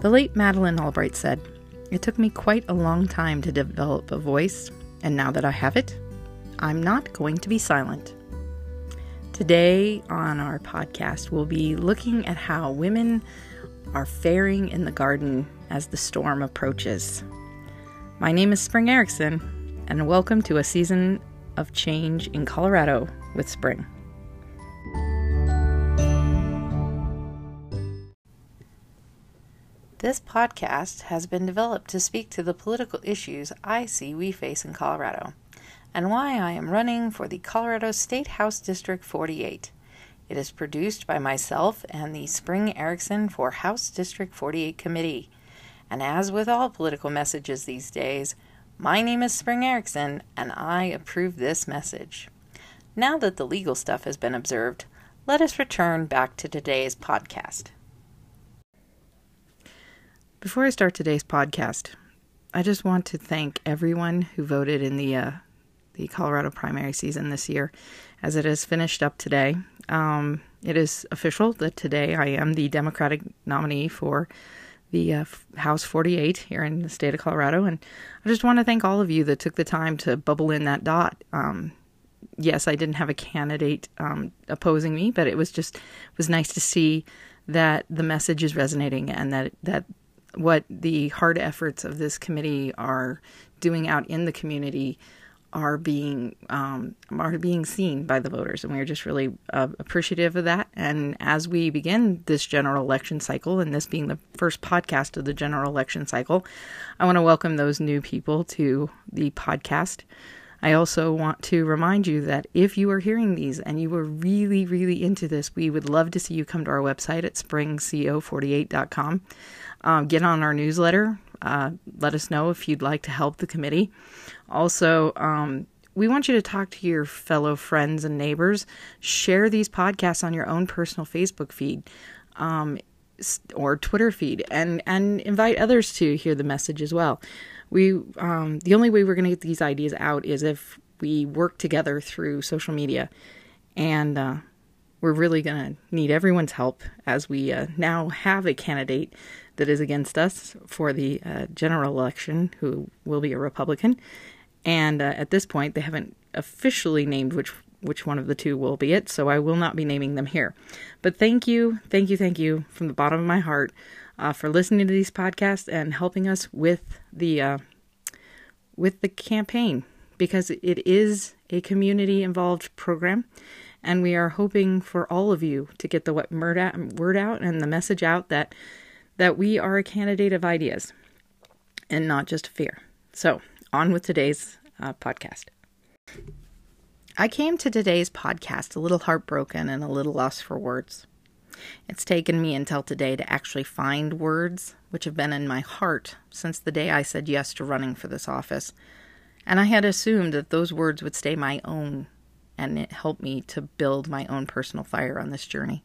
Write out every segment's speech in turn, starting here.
The late Madeleine Albright said, It took me quite a long time to develop a voice, and now that I have it, I'm not going to be silent. Today on our podcast, we'll be looking at how women are faring in the garden as the storm approaches. My name is Spring Erickson, and welcome to a season of change in Colorado with Spring. This podcast has been developed to speak to the political issues I see we face in Colorado and why I am running for the Colorado State House District 48. It is produced by myself and the Spring Erickson for House District 48 Committee. And as with all political messages these days, my name is Spring Erickson and I approve this message. Now that the legal stuff has been observed, let us return back to today's podcast. Before I start today's podcast, I just want to thank everyone who voted in the uh, the Colorado primary season this year, as it has finished up today. Um, it is official that today I am the Democratic nominee for the uh, House 48 here in the state of Colorado, and I just want to thank all of you that took the time to bubble in that dot. Um, yes, I didn't have a candidate um, opposing me, but it was just it was nice to see that the message is resonating and that that what the hard efforts of this committee are doing out in the community are being um, are being seen by the voters, and we are just really uh, appreciative of that. And as we begin this general election cycle, and this being the first podcast of the general election cycle, I want to welcome those new people to the podcast. I also want to remind you that if you are hearing these and you are really, really into this, we would love to see you come to our website at springco48.com. Um, get on our newsletter. Uh, let us know if you'd like to help the committee. Also, um, we want you to talk to your fellow friends and neighbors. Share these podcasts on your own personal Facebook feed um, or Twitter feed, and and invite others to hear the message as well. We um, the only way we're going to get these ideas out is if we work together through social media, and uh, we're really going to need everyone's help as we uh, now have a candidate that is against us for the uh, general election, who will be a Republican. And uh, at this point, they haven't officially named which which one of the two will be it, so I will not be naming them here. But thank you, thank you, thank you from the bottom of my heart uh, for listening to these podcasts and helping us with the uh, with the campaign because it is a community involved program and we are hoping for all of you to get the word out and the message out that that we are a candidate of ideas and not just fear. So, on with today's uh, podcast. I came to today's podcast a little heartbroken and a little lost for words. It's taken me until today to actually find words which have been in my heart since the day I said yes to running for this office. And I had assumed that those words would stay my own and it helped me to build my own personal fire on this journey.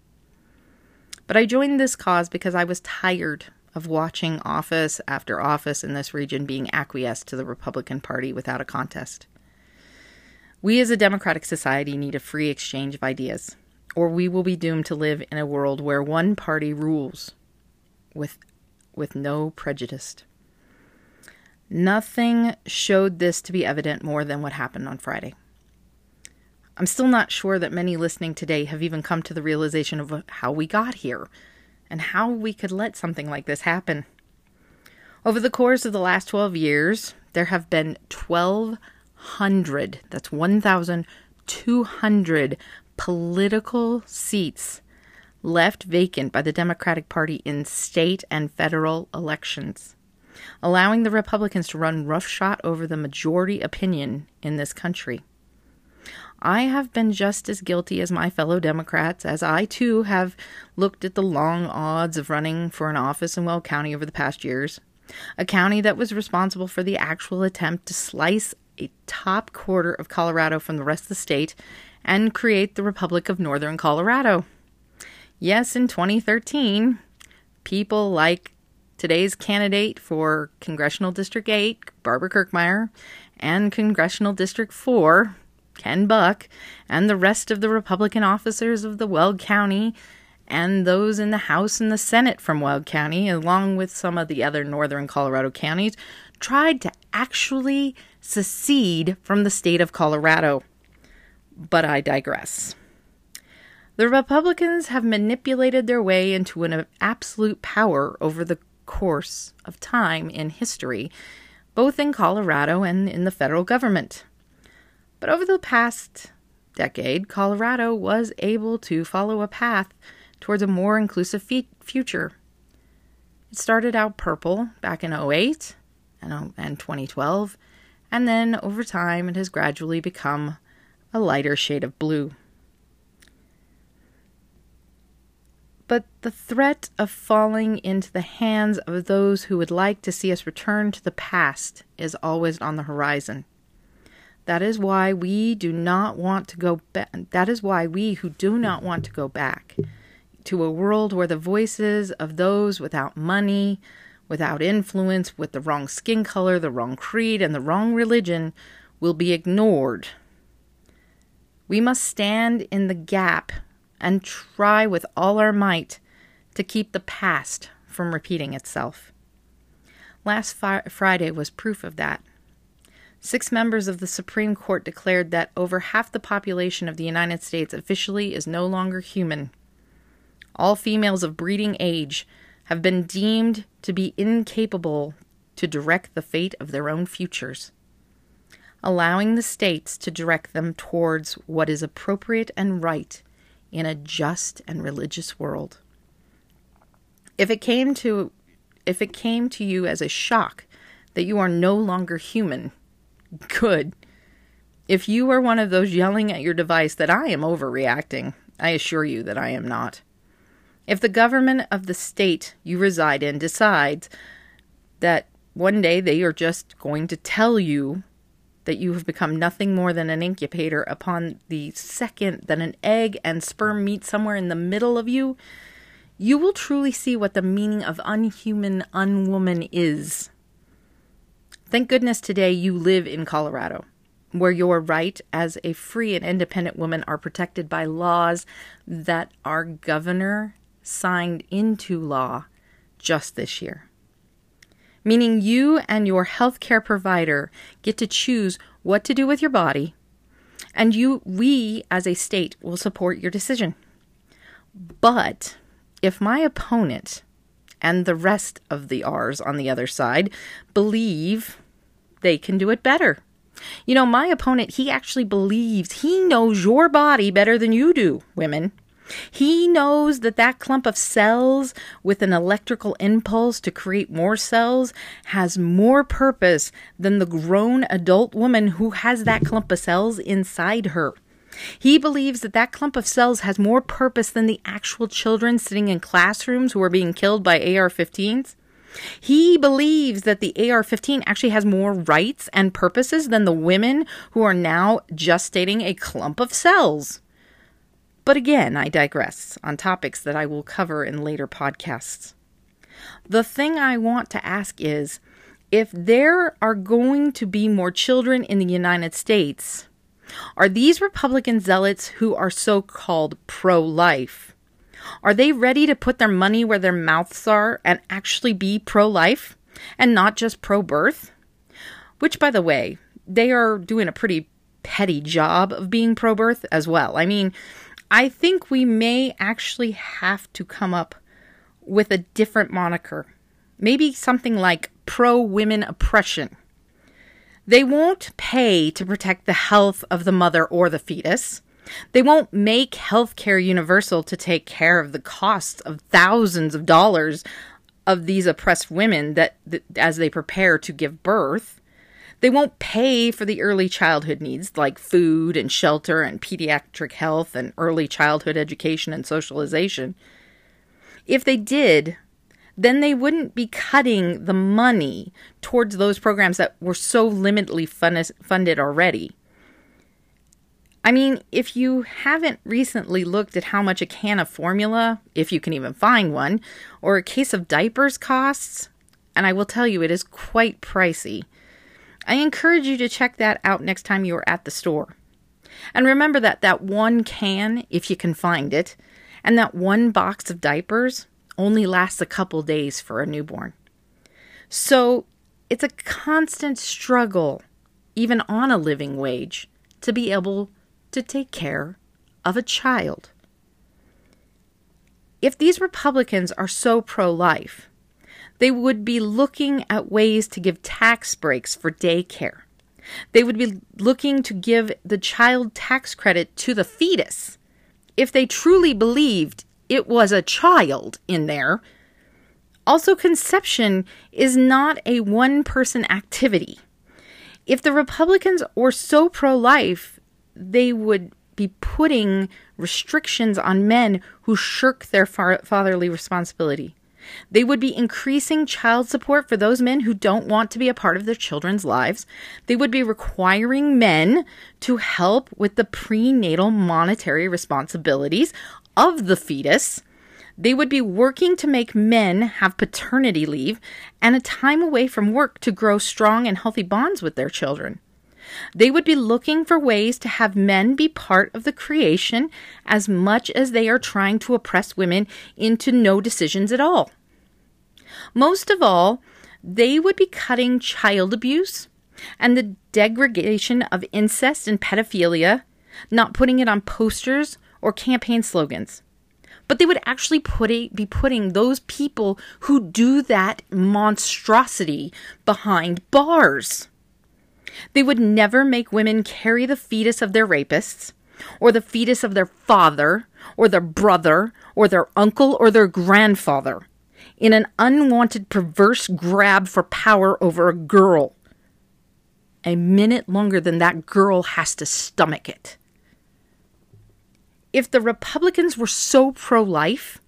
But I joined this cause because I was tired of watching office after office in this region being acquiesced to the Republican Party without a contest. We as a democratic society need a free exchange of ideas, or we will be doomed to live in a world where one party rules with, with no prejudice. Nothing showed this to be evident more than what happened on Friday. I'm still not sure that many listening today have even come to the realization of how we got here and how we could let something like this happen. Over the course of the last 12 years, there have been 1,200, that's 1,200 political seats left vacant by the Democratic Party in state and federal elections, allowing the Republicans to run roughshod over the majority opinion in this country. I have been just as guilty as my fellow Democrats, as I too have looked at the long odds of running for an office in Weld County over the past years. A county that was responsible for the actual attempt to slice a top quarter of Colorado from the rest of the state and create the Republic of Northern Colorado. Yes, in 2013, people like today's candidate for Congressional District 8, Barbara Kirkmeyer, and Congressional District 4, Ken Buck, and the rest of the Republican officers of the Weld County and those in the House and the Senate from Weld County, along with some of the other northern Colorado counties, tried to actually secede from the state of Colorado. But I digress. The Republicans have manipulated their way into an absolute power over the course of time in history, both in Colorado and in the federal government. But over the past decade, Colorado was able to follow a path towards a more inclusive fe- future. It started out purple back in 08 and, oh, and 2012, and then over time it has gradually become a lighter shade of blue. But the threat of falling into the hands of those who would like to see us return to the past is always on the horizon. That is why we do not want to go back. That is why we who do not want to go back to a world where the voices of those without money, without influence, with the wrong skin color, the wrong creed, and the wrong religion will be ignored. We must stand in the gap and try with all our might to keep the past from repeating itself. Last fi- Friday was proof of that. Six members of the Supreme Court declared that over half the population of the United States officially is no longer human. All females of breeding age have been deemed to be incapable to direct the fate of their own futures, allowing the states to direct them towards what is appropriate and right in a just and religious world. If it came to if it came to you as a shock that you are no longer human, Good. If you are one of those yelling at your device that I am overreacting, I assure you that I am not. If the government of the state you reside in decides that one day they are just going to tell you that you have become nothing more than an incubator upon the second that an egg and sperm meet somewhere in the middle of you, you will truly see what the meaning of unhuman, unwoman is. Thank goodness today you live in Colorado, where your right as a free and independent woman are protected by laws that our governor signed into law just this year. Meaning you and your healthcare provider get to choose what to do with your body, and you we as a state will support your decision. But if my opponent and the rest of the R's on the other side believe they can do it better. You know, my opponent, he actually believes he knows your body better than you do, women. He knows that that clump of cells with an electrical impulse to create more cells has more purpose than the grown adult woman who has that clump of cells inside her. He believes that that clump of cells has more purpose than the actual children sitting in classrooms who are being killed by AR 15s. He believes that the AR 15 actually has more rights and purposes than the women who are now gestating a clump of cells. But again, I digress on topics that I will cover in later podcasts. The thing I want to ask is if there are going to be more children in the United States, are these Republican zealots who are so called pro life are they ready to put their money where their mouths are and actually be pro life and not just pro birth? Which, by the way, they are doing a pretty petty job of being pro birth as well. I mean, I think we may actually have to come up with a different moniker. Maybe something like pro women oppression. They won't pay to protect the health of the mother or the fetus. They won't make healthcare universal to take care of the costs of thousands of dollars of these oppressed women that, that, as they prepare to give birth. They won't pay for the early childhood needs like food and shelter and pediatric health and early childhood education and socialization. If they did, then they wouldn't be cutting the money towards those programs that were so limitedly funded already. I mean, if you haven't recently looked at how much a can of formula, if you can even find one, or a case of diapers costs, and I will tell you it is quite pricey, I encourage you to check that out next time you are at the store. And remember that that one can, if you can find it, and that one box of diapers only lasts a couple days for a newborn. So it's a constant struggle, even on a living wage, to be able to take care of a child. If these Republicans are so pro life, they would be looking at ways to give tax breaks for daycare. They would be looking to give the child tax credit to the fetus if they truly believed it was a child in there. Also, conception is not a one person activity. If the Republicans were so pro life, they would be putting restrictions on men who shirk their fatherly responsibility. They would be increasing child support for those men who don't want to be a part of their children's lives. They would be requiring men to help with the prenatal monetary responsibilities of the fetus. They would be working to make men have paternity leave and a time away from work to grow strong and healthy bonds with their children. They would be looking for ways to have men be part of the creation as much as they are trying to oppress women into no decisions at all. Most of all, they would be cutting child abuse and the degradation of incest and pedophilia, not putting it on posters or campaign slogans. But they would actually put it, be putting those people who do that monstrosity behind bars. They would never make women carry the fetus of their rapists, or the fetus of their father, or their brother, or their uncle, or their grandfather, in an unwanted, perverse grab for power over a girl. A minute longer than that girl has to stomach it. If the Republicans were so pro life,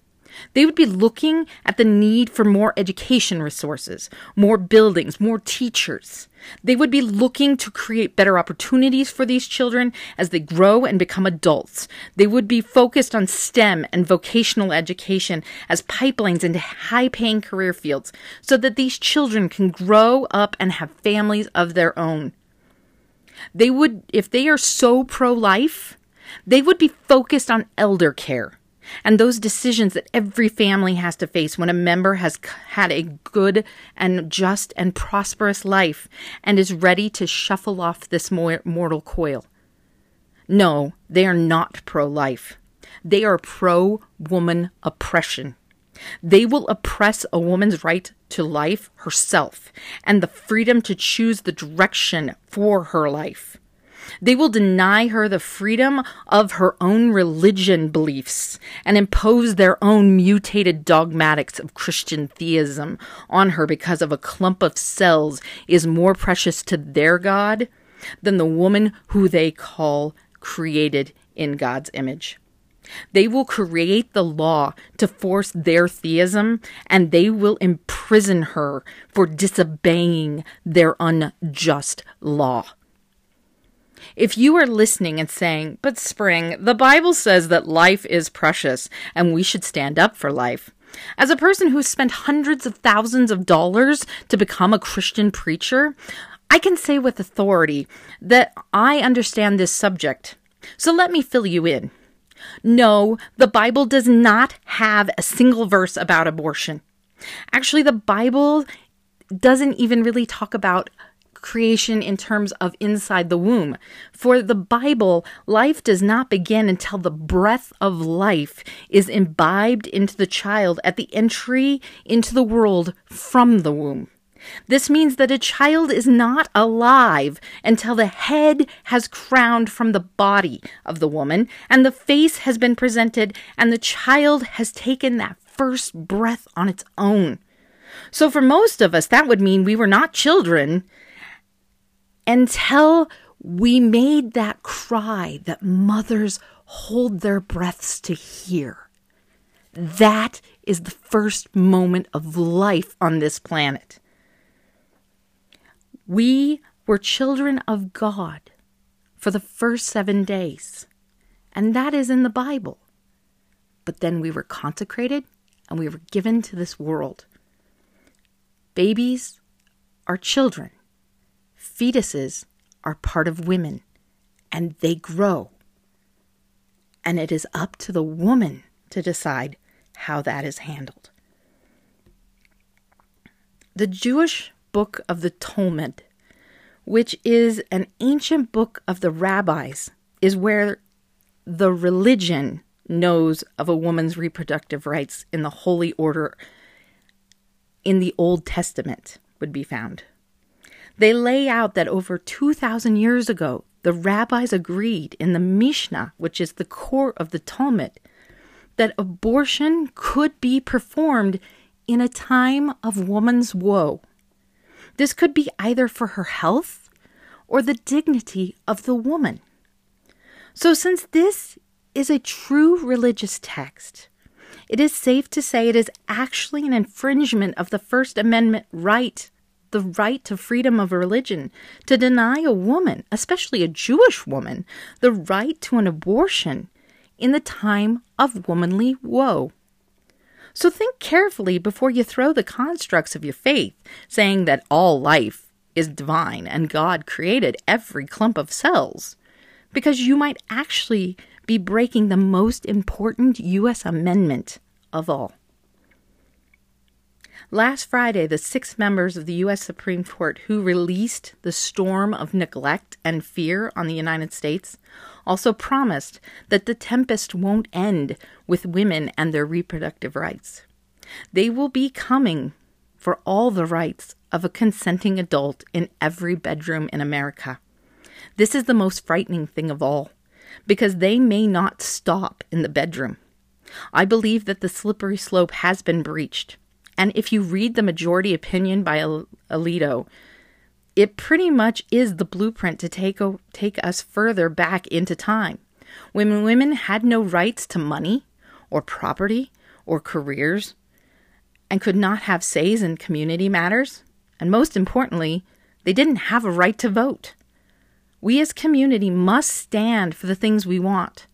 they would be looking at the need for more education resources, more buildings, more teachers. They would be looking to create better opportunities for these children as they grow and become adults. They would be focused on STEM and vocational education as pipelines into high paying career fields so that these children can grow up and have families of their own. They would, if they are so pro life, they would be focused on elder care and those decisions that every family has to face when a member has had a good and just and prosperous life and is ready to shuffle off this mortal coil. No, they are not pro life. They are pro woman oppression. They will oppress a woman's right to life herself and the freedom to choose the direction for her life. They will deny her the freedom of her own religion beliefs and impose their own mutated dogmatics of Christian theism on her because of a clump of cells is more precious to their God than the woman who they call created in God's image. They will create the law to force their theism, and they will imprison her for disobeying their unjust law. If you are listening and saying, But Spring, the Bible says that life is precious and we should stand up for life. As a person who spent hundreds of thousands of dollars to become a Christian preacher, I can say with authority that I understand this subject. So let me fill you in. No, the Bible does not have a single verse about abortion. Actually, the Bible doesn't even really talk about creation in terms of inside the womb. For the Bible, life does not begin until the breath of life is imbibed into the child at the entry into the world from the womb. This means that a child is not alive until the head has crowned from the body of the woman and the face has been presented and the child has taken that first breath on its own. So, for most of us, that would mean we were not children until we made that cry that mothers hold their breaths to hear. That is the first moment of life on this planet. We were children of God for the first seven days, and that is in the Bible. But then we were consecrated and we were given to this world. Babies are children fetuses are part of women and they grow. And it is up to the woman to decide how that is handled. The Jewish book of the Talmud, which is an ancient book of the rabbis, is where the religion knows of a woman's reproductive rights in the holy order in the Old Testament would be found. They lay out that over 2,000 years ago, the rabbis agreed in the Mishnah, which is the core of the Talmud, that abortion could be performed in a time of woman's woe. This could be either for her health or the dignity of the woman. So, since this is a true religious text, it is safe to say it is actually an infringement of the First Amendment right, the right to freedom of religion, to deny a woman, especially a Jewish woman, the right to an abortion in the time of womanly woe. So think carefully before you throw the constructs of your faith, saying that all life is divine and God created every clump of cells, because you might actually be breaking the most important U.S. amendment of all. Last Friday, the six members of the U.S. Supreme Court who released the storm of neglect and fear on the United States also promised that the tempest won't end with women and their reproductive rights. They will be coming for all the rights of a consenting adult in every bedroom in America. This is the most frightening thing of all, because they may not stop in the bedroom. I believe that the slippery slope has been breached. And if you read the majority opinion by Alito, it pretty much is the blueprint to take, take us further back into time. When women had no rights to money or property or careers and could not have says in community matters, and most importantly, they didn't have a right to vote. We as community must stand for the things we want.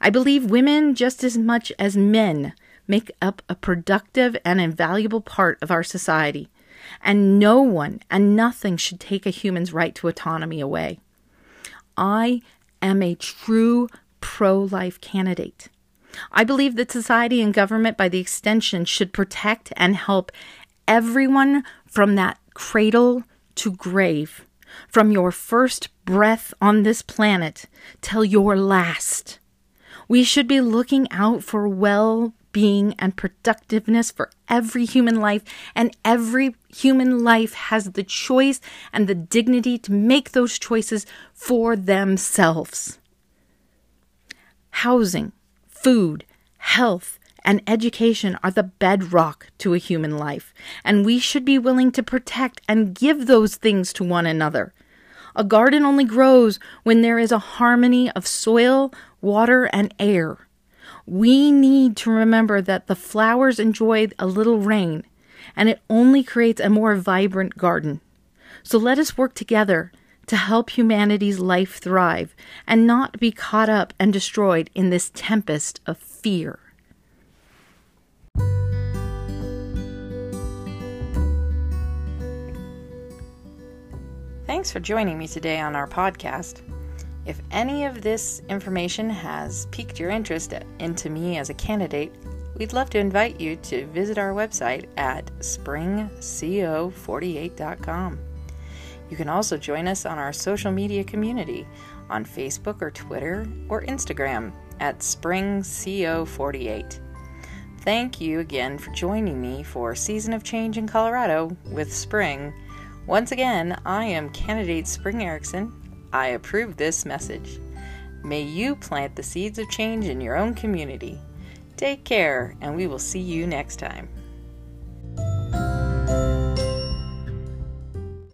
I believe women, just as much as men, make up a productive and invaluable part of our society and no one and nothing should take a human's right to autonomy away. I am a true pro life candidate. I believe that society and government, by the extension, should protect and help everyone from that cradle to grave, from your first breath on this planet till your last. We should be looking out for well being and productiveness for every human life, and every human life has the choice and the dignity to make those choices for themselves. Housing, food, health, and education are the bedrock to a human life, and we should be willing to protect and give those things to one another. A garden only grows when there is a harmony of soil, water, and air. We need to remember that the flowers enjoy a little rain, and it only creates a more vibrant garden. So let us work together to help humanity's life thrive and not be caught up and destroyed in this tempest of fear. Thanks for joining me today on our podcast. If any of this information has piqued your interest into me as a candidate, we'd love to invite you to visit our website at springco48.com. You can also join us on our social media community on Facebook or Twitter or Instagram at springco48. Thank you again for joining me for Season of Change in Colorado with Spring. Once again, I am candidate Spring Erickson I approve this message. May you plant the seeds of change in your own community. Take care, and we will see you next time.